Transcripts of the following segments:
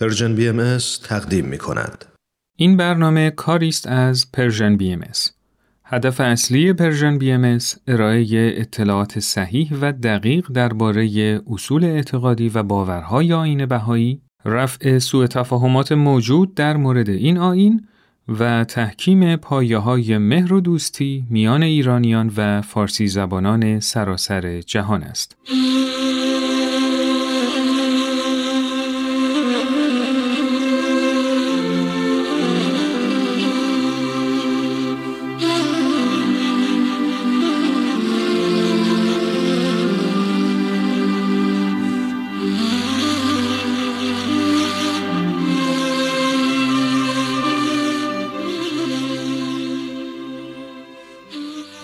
Persian BMS تقدیم می کند. این برنامه کاری است از Persian BMS هدف اصلی Persian BMS ارائه اطلاعات صحیح و دقیق درباره اصول اعتقادی و باورهای آیین بهایی، رفع سوء تفاهمات موجود در مورد این آیین و تحکیم پایه های مهر و دوستی میان ایرانیان و فارسی زبانان سراسر جهان است.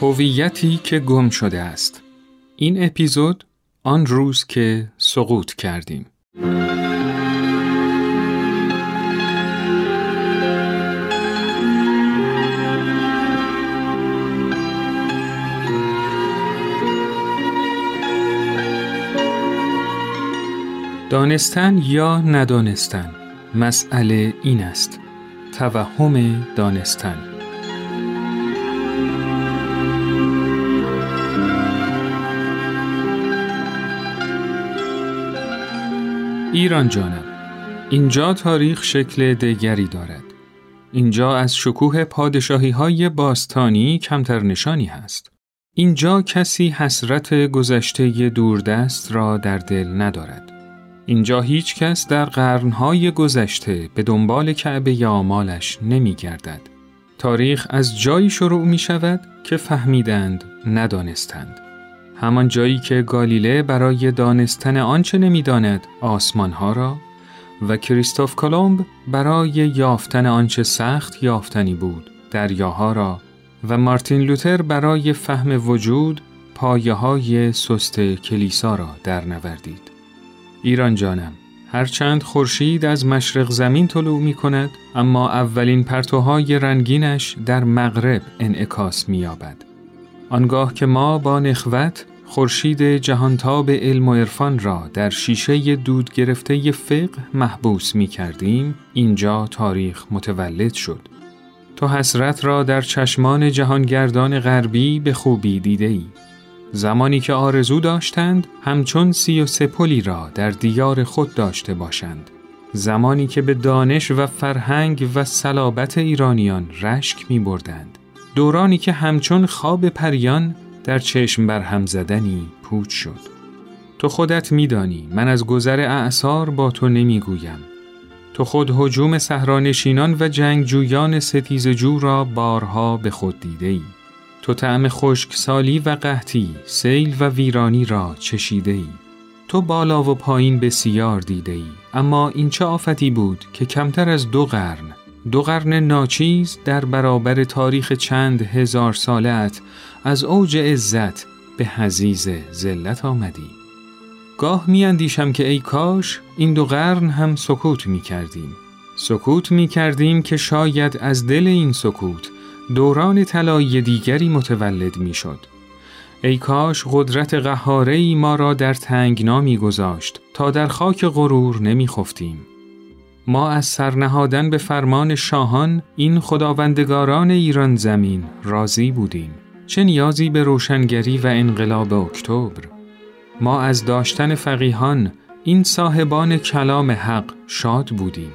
هویتی که گم شده است. این اپیزود آن روز که سقوط کردیم. دانستن یا ندانستن مسئله این است. توهم دانستن. ایران جانم اینجا تاریخ شکل دیگری دارد اینجا از شکوه پادشاهی های باستانی کمتر نشانی هست اینجا کسی حسرت گذشته دوردست را در دل ندارد اینجا هیچ کس در قرنهای گذشته به دنبال کعبه یا مالش نمی گردد. تاریخ از جایی شروع می شود که فهمیدند ندانستند. همان جایی که گالیله برای دانستن آنچه نمی‌داند آسمانها را و کریستوف کلمب برای یافتن آنچه سخت یافتنی بود دریاها را و مارتین لوتر برای فهم وجود پایه های سست کلیسا را در نوردید. ایران جانم هرچند خورشید از مشرق زمین طلوع می کند اما اولین پرتوهای رنگینش در مغرب انعکاس می یابد. آنگاه که ما با نخوت خورشید جهانتاب علم و عرفان را در شیشه دود گرفته فقه محبوس می کردیم، اینجا تاریخ متولد شد. تو حسرت را در چشمان جهانگردان غربی به خوبی دیده ای. زمانی که آرزو داشتند همچون سی و سپولی را در دیار خود داشته باشند. زمانی که به دانش و فرهنگ و صلابت ایرانیان رشک می بردند. دورانی که همچون خواب پریان در چشم بر هم زدنی پوچ شد. تو خودت میدانی من از گذر اعثار با تو نمی‌گویم. تو خود حجوم سهرانشینان و جنگجویان ستیزجو را بارها به خود دیده ای. تو طعم سالی و قحطی، سیل و ویرانی را چشیده ای. تو بالا و پایین بسیار دیده ای. اما این چه آفتی بود که کمتر از دو قرن دو قرن ناچیز در برابر تاریخ چند هزار سالت از اوج عزت به حزیز ذلت آمدی. گاه می اندیشم که ای کاش این دو قرن هم سکوت می کردیم سکوت می کردیم که شاید از دل این سکوت دوران طلایی دیگری متولد می شد ای کاش قدرت قهاره ما را در تنگنا می گذاشت تا در خاک غرور نمی خفتیم. ما از سرنهادن به فرمان شاهان این خداوندگاران ایران زمین راضی بودیم. چه نیازی به روشنگری و انقلاب اکتبر؟ ما از داشتن فقیهان این صاحبان کلام حق شاد بودیم.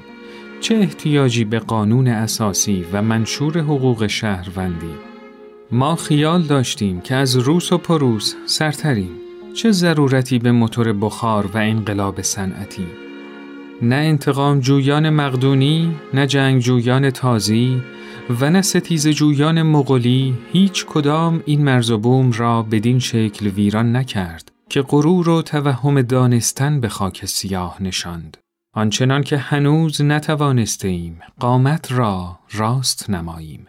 چه احتیاجی به قانون اساسی و منشور حقوق شهروندی؟ ما خیال داشتیم که از روس و پروس سرتریم. چه ضرورتی به موتور بخار و انقلاب صنعتی؟ نه انتقام جویان مقدونی، نه جنگ جویان تازی و نه ستیز جویان مغولی هیچ کدام این مرز و بوم را بدین شکل ویران نکرد که غرور و توهم دانستن به خاک سیاه نشاند. آنچنان که هنوز نتوانسته ایم قامت را راست نماییم.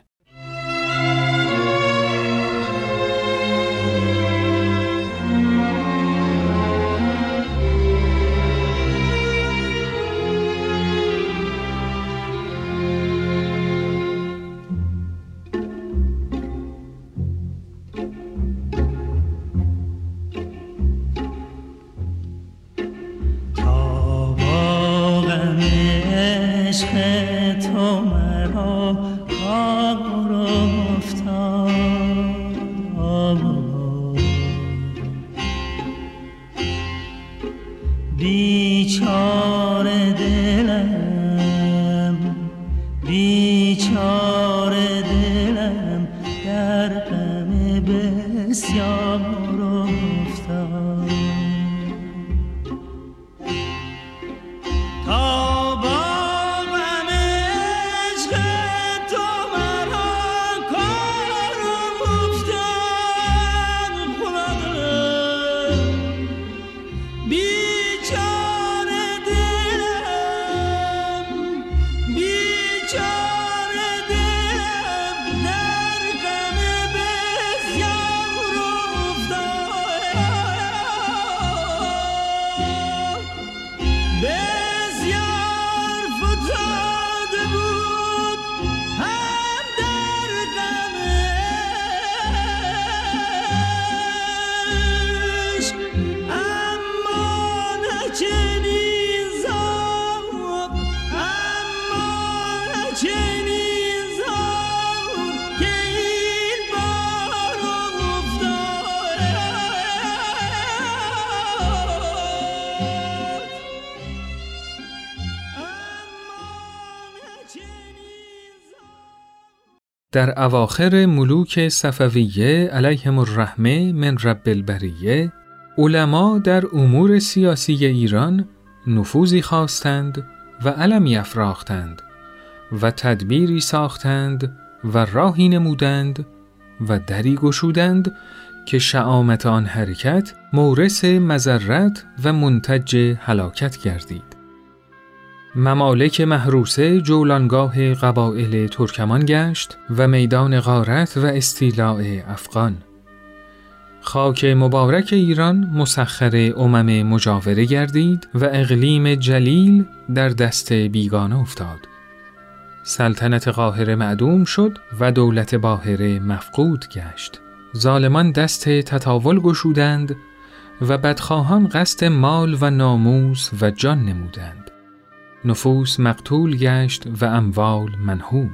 در اواخر ملوک صفویه علیهم الرحمه من رب البریه علما در امور سیاسی ایران نفوذی خواستند و علمی افراختند و تدبیری ساختند و راهی نمودند و دری گشودند که شعامت آن حرکت مورس مذرت و منتج هلاکت گردید. ممالک محروسه جولانگاه قبایل ترکمان گشت و میدان غارت و استیلاع افغان. خاک مبارک ایران مسخر امم مجاوره گردید و اقلیم جلیل در دست بیگانه افتاد. سلطنت قاهره معدوم شد و دولت باهره مفقود گشت. ظالمان دست تطاول گشودند و بدخواهان قصد مال و ناموس و جان نمودند. نفوس مقتول گشت و اموال منهوب.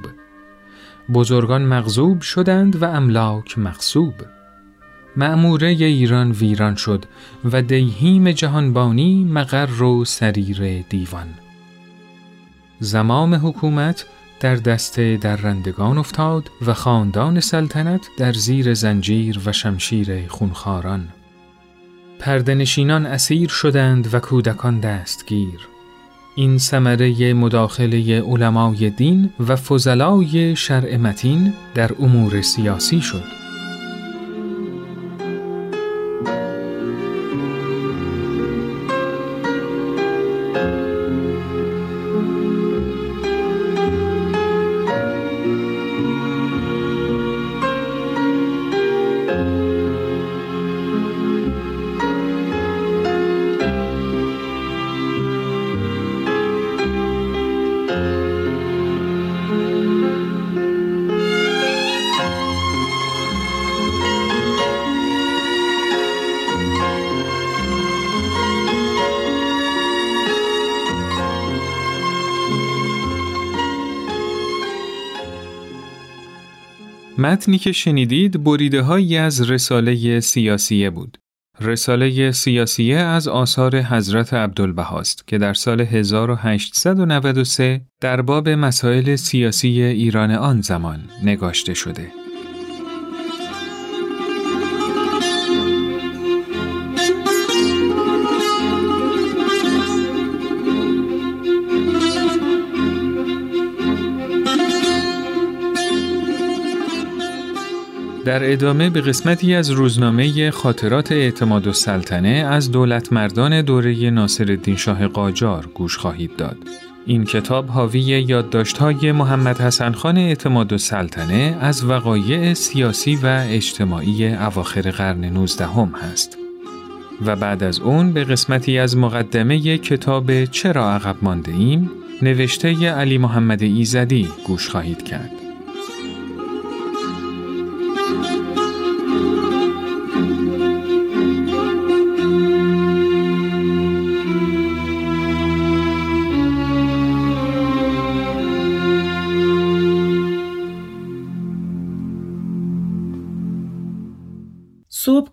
بزرگان مغزوب شدند و املاک مقصوب معموره ایران ویران شد و دیهیم جهانبانی مقر و سریر دیوان. زمام حکومت در دست درندگان افتاد و خاندان سلطنت در زیر زنجیر و شمشیر خونخاران پردنشینان اسیر شدند و کودکان دستگیر. این ثمره مداخله علمای دین و فضلای شرع متین در امور سیاسی شد. متنی که شنیدید بریده هایی از رساله سیاسیه بود. رساله سیاسیه از آثار حضرت عبدالبهاست که در سال 1893 در باب مسائل سیاسی ایران آن زمان نگاشته شده. در ادامه به قسمتی از روزنامه خاطرات اعتماد و سلطنه از دولت مردان دوره ناصر شاه قاجار گوش خواهید داد. این کتاب حاوی یادداشت‌های محمد حسن خان اعتماد و سلطنه از وقایع سیاسی و اجتماعی اواخر قرن 19 هم هست. و بعد از اون به قسمتی از مقدمه کتاب چرا عقب مانده ایم نوشته علی محمد ایزدی گوش خواهید کرد.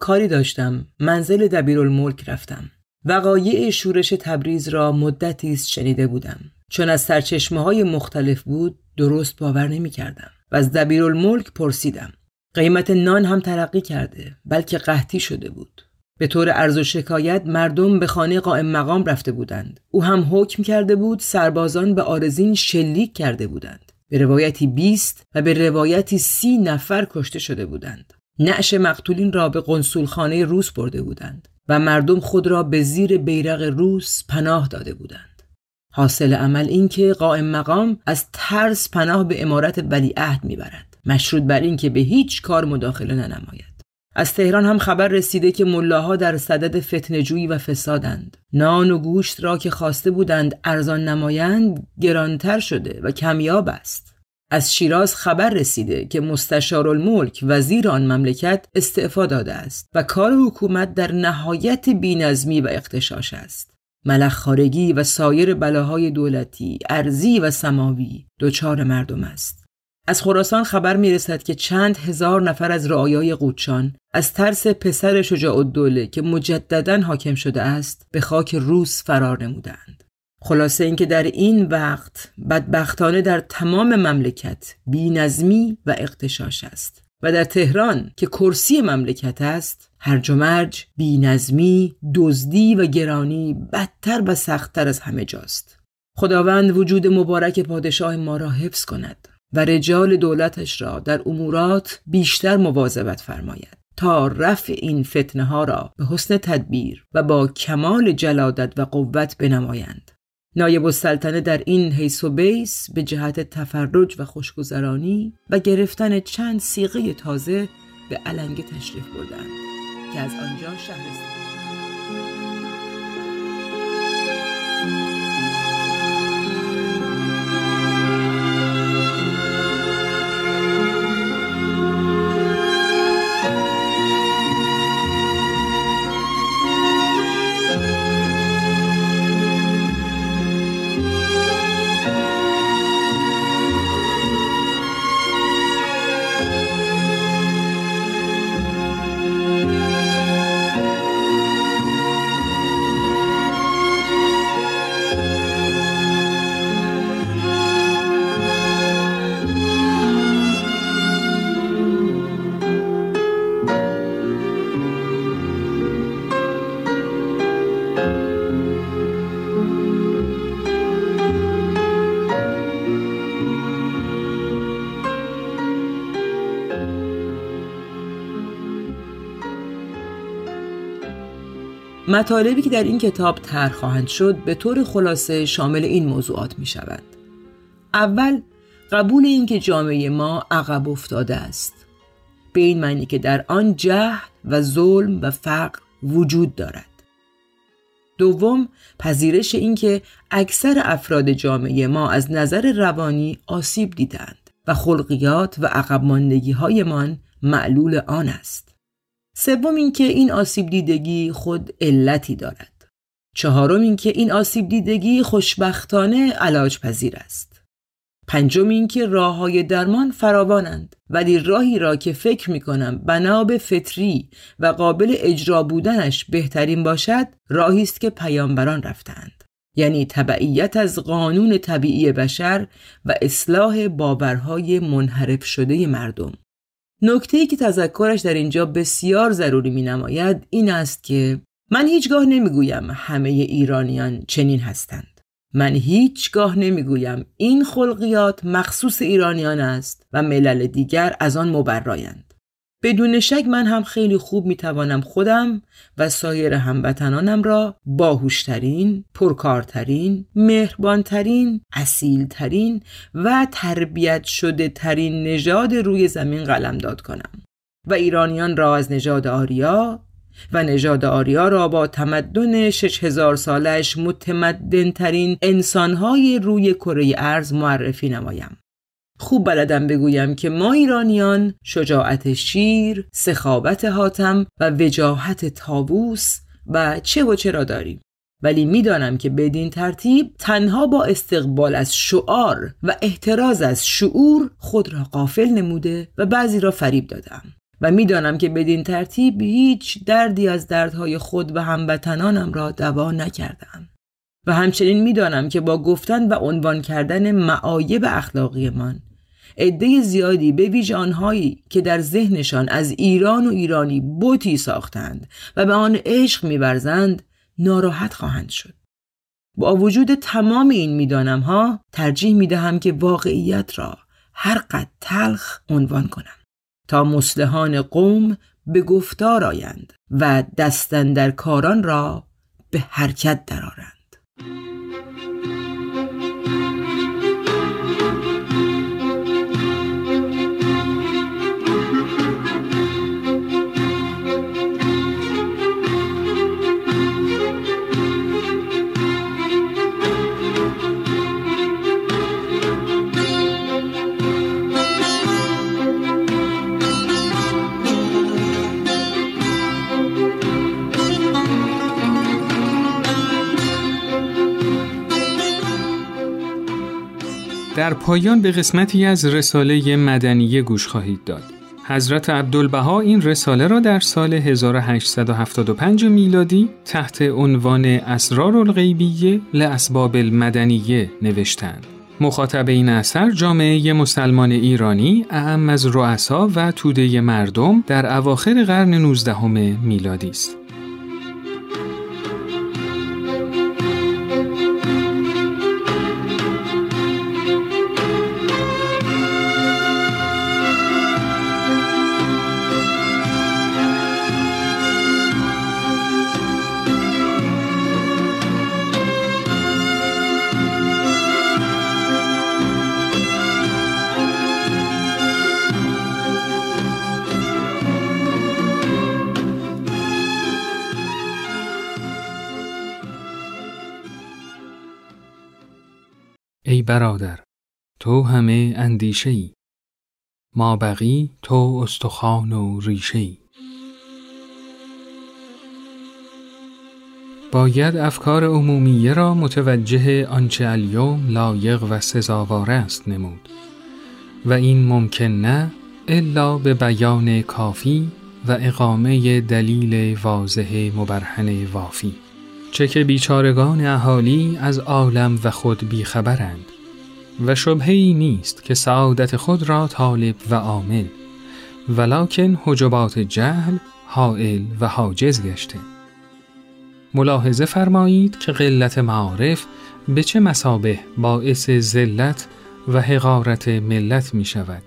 کاری داشتم. منزل دبیرالملک رفتم. وقایع شورش تبریز را مدتی است شنیده بودم. چون از سرچشمه های مختلف بود درست باور نمی کردم و از دبیرالملک پرسیدم. قیمت نان هم ترقی کرده بلکه قحطی شده بود. به طور عرض و شکایت مردم به خانه قائم مقام رفته بودند. او هم حکم کرده بود سربازان به آرزین شلیک کرده بودند. به روایتی 20 و به روایتی سی نفر کشته شده بودند. نعش مقتولین را به قنسولخانه روس برده بودند و مردم خود را به زیر بیرق روس پناه داده بودند. حاصل عمل این که قائم مقام از ترس پناه به امارت ولیعهد می‌برد. مشروط بر این که به هیچ کار مداخله ننماید. از تهران هم خبر رسیده که ملاها در صدد فتنجویی و فسادند. نان و گوشت را که خواسته بودند ارزان نمایند گرانتر شده و کمیاب است. از شیراز خبر رسیده که مستشارالملک وزیر آن مملکت استعفا داده است و کار حکومت در نهایت بینظمی و اختشاش است ملخ خارگی و سایر بلاهای دولتی ارزی و سماوی دچار مردم است از خراسان خبر می رسد که چند هزار نفر از رعایای قوچان از ترس پسر شجاع الدوله که مجددا حاکم شده است به خاک روس فرار نمودند. خلاصه اینکه در این وقت بدبختانه در تمام مملکت بینظمی و اقتشاش است و در تهران که کرسی مملکت است هرج و مرج بینظمی دزدی و گرانی بدتر و سختتر از همه جاست. خداوند وجود مبارک پادشاه ما را حفظ کند و رجال دولتش را در امورات بیشتر مواظبت فرماید تا رفع این فتنه ها را به حسن تدبیر و با کمال جلادت و قوت بنمایند. نایب السلطنه در این حیث و بیس به جهت تفرج و خوشگذرانی و گرفتن چند سیغه تازه به علنگه تشریف بردند که از آنجا شهرستان مطالبی که در این کتاب طرح خواهند شد به طور خلاصه شامل این موضوعات می شود. اول قبول اینکه جامعه ما عقب افتاده است. به این معنی که در آن جهل و ظلم و فقر وجود دارد. دوم پذیرش اینکه اکثر افراد جامعه ما از نظر روانی آسیب دیدند و خلقیات و عقب ماندگی هایمان معلول آن است. سوم اینکه این آسیب دیدگی خود علتی دارد. چهارم اینکه این آسیب دیدگی خوشبختانه علاج پذیر است. پنجم اینکه راه های درمان فراوانند ولی راهی را که فکر می کنم بنا به فطری و قابل اجرا بودنش بهترین باشد راهی است که پیامبران رفتند یعنی تبعیت از قانون طبیعی بشر و اصلاح باورهای منحرف شده مردم نکته که تذکرش در اینجا بسیار ضروری می نماید این است که من هیچگاه نمی‌گویم همه ایرانیان چنین هستند. من هیچگاه نمی‌گویم این خلقیات مخصوص ایرانیان است و ملل دیگر از آن مبرایند. بدون شک من هم خیلی خوب می‌توانم خودم و سایر هموطنانم را باهوشترین، پرکارترین، مهربانترین، اصیلترین و تربیت شده ترین نژاد روی زمین قلمداد کنم و ایرانیان را از نژاد آریا و نژاد آریا را با تمدن 6000 سالش متمدن ترین انسانهای روی کره ارز معرفی نمایم. خوب بلدم بگویم که ما ایرانیان شجاعت شیر، سخاوت حاتم و وجاهت تابوس و چه و چه را داریم. ولی می‌دانم که بدین ترتیب تنها با استقبال از شعار و احتراز از شعور خود را قافل نموده و بعضی را فریب دادم. و و می‌دانم که بدین ترتیب هیچ دردی از دردهای خود و هموطنانم را دوا نکردم. و همچنین می‌دانم که با گفتن و عنوان کردن معایب اخلاقیمان عده زیادی به ویژه آنهایی که در ذهنشان از ایران و ایرانی بوتی ساختند و به آن عشق میورزند ناراحت خواهند شد با وجود تمام این می‌دانم ها ترجیح می دهم که واقعیت را هر قد تلخ عنوان کنم تا مسلحان قوم به گفتار آیند و دستن در کاران را به حرکت درآرند. در پایان به قسمتی از رساله مدنیه گوش خواهید داد. حضرت عبدالبها این رساله را در سال 1875 میلادی تحت عنوان اسرار الغیبیه لاسباب المدنیه نوشتند. مخاطب این اثر جامعه مسلمان ایرانی اعم از رؤسا و توده مردم در اواخر قرن 19 میلادی است. ای برادر تو همه اندیشه ای ما بقی تو استخوان و ریشه ای باید افکار عمومیه را متوجه آنچه الیوم لایق و سزاوار است نمود. و این ممکن نه الا به بیان کافی و اقامه دلیل واضح مبرهن وافی. چه که بیچارگان اهالی از عالم و خود بیخبرند و شبهی نیست که سعادت خود را طالب و عامل ولکن حجبات جهل حائل و حاجز گشته. ملاحظه فرمایید که قلت معارف به چه مسابه باعث ذلت و حقارت ملت می شود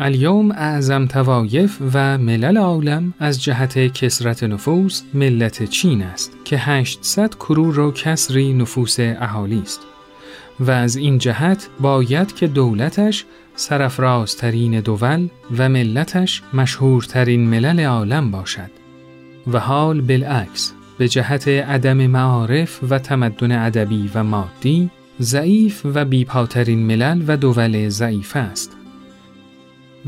الیوم اعظم توایف و ملل عالم از جهت کسرت نفوس ملت چین است که 800 کرور و کسری نفوس اهالی است. و از این جهت باید که دولتش سرفرازترین دول و ملتش مشهورترین ملل عالم باشد. و حال بالعکس به جهت عدم معارف و تمدن ادبی و مادی ضعیف و بیپاترین ملل و دول ضعیف است.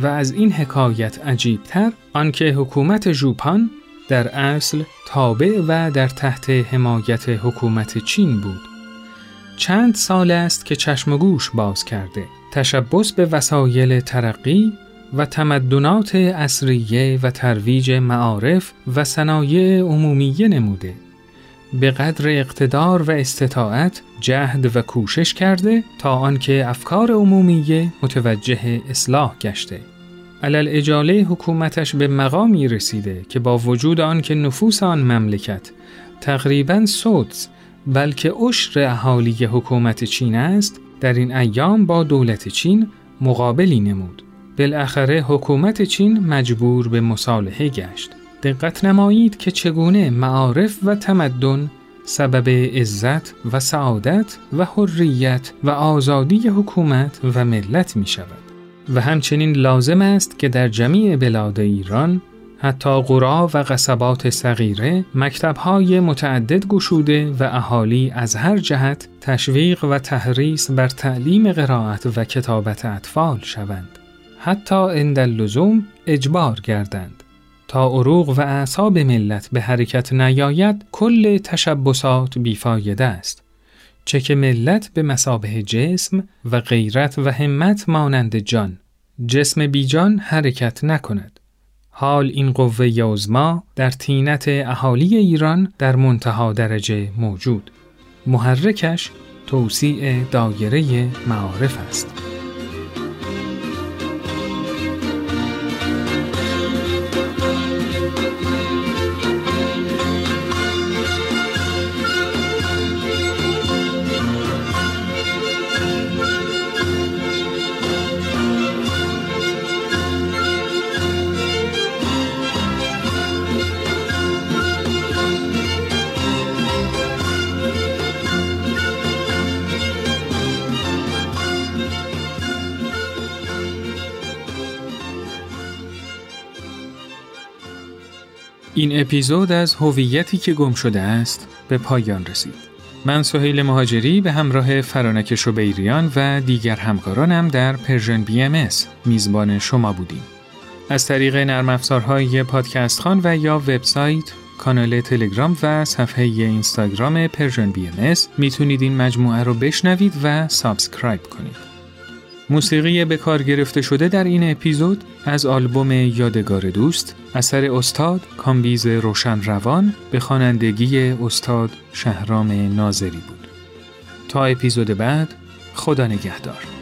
و از این حکایت عجیبتر آنکه حکومت ژوپان در اصل تابع و در تحت حمایت حکومت چین بود. چند سال است که چشم و گوش باز کرده. تشبس به وسایل ترقی و تمدنات اصریه و ترویج معارف و صنایع عمومیه نموده. به قدر اقتدار و استطاعت جهد و کوشش کرده تا آنکه افکار عمومیه متوجه اصلاح گشته. علل اجاله حکومتش به مقامی رسیده که با وجود آنکه نفوس آن مملکت تقریبا سودز بلکه عشر اهالی حکومت چین است در این ایام با دولت چین مقابلی نمود بالاخره حکومت چین مجبور به مصالحه گشت دقت نمایید که چگونه معارف و تمدن سبب عزت و سعادت و حریت و آزادی حکومت و ملت می شود. و همچنین لازم است که در جمیع بلاد ایران حتی قرا و قصبات صغیره مکتبهای متعدد گشوده و اهالی از هر جهت تشویق و تحریس بر تعلیم قرائت و کتابت اطفال شوند. حتی انداللزوم اجبار گردند. تا عروق و اعصاب ملت به حرکت نیاید کل تشبسات بیفایده است. چه که ملت به مسابه جسم و غیرت و همت مانند جان جسم بیجان حرکت نکند حال این قوه یازما در تینت اهالی ایران در منتها درجه موجود. محرکش توسیع دایره معارف است. این اپیزود از هویتی که گم شده است به پایان رسید. من سهیل مهاجری به همراه فرانک شبیریان و دیگر همکارانم در Persian BMS میزبان شما بودیم. از طریق نرم افزارهای پادکست خان و یا وبسایت، کانال تلگرام و صفحه اینستاگرام Persian BMS می‌تونید این مجموعه رو بشنوید و subscribe کنید. موسیقی به کار گرفته شده در این اپیزود از آلبوم یادگار دوست اثر استاد کامبیز روشن روان به خوانندگی استاد شهرام ناظری بود. تا اپیزود بعد خدا نگهدار.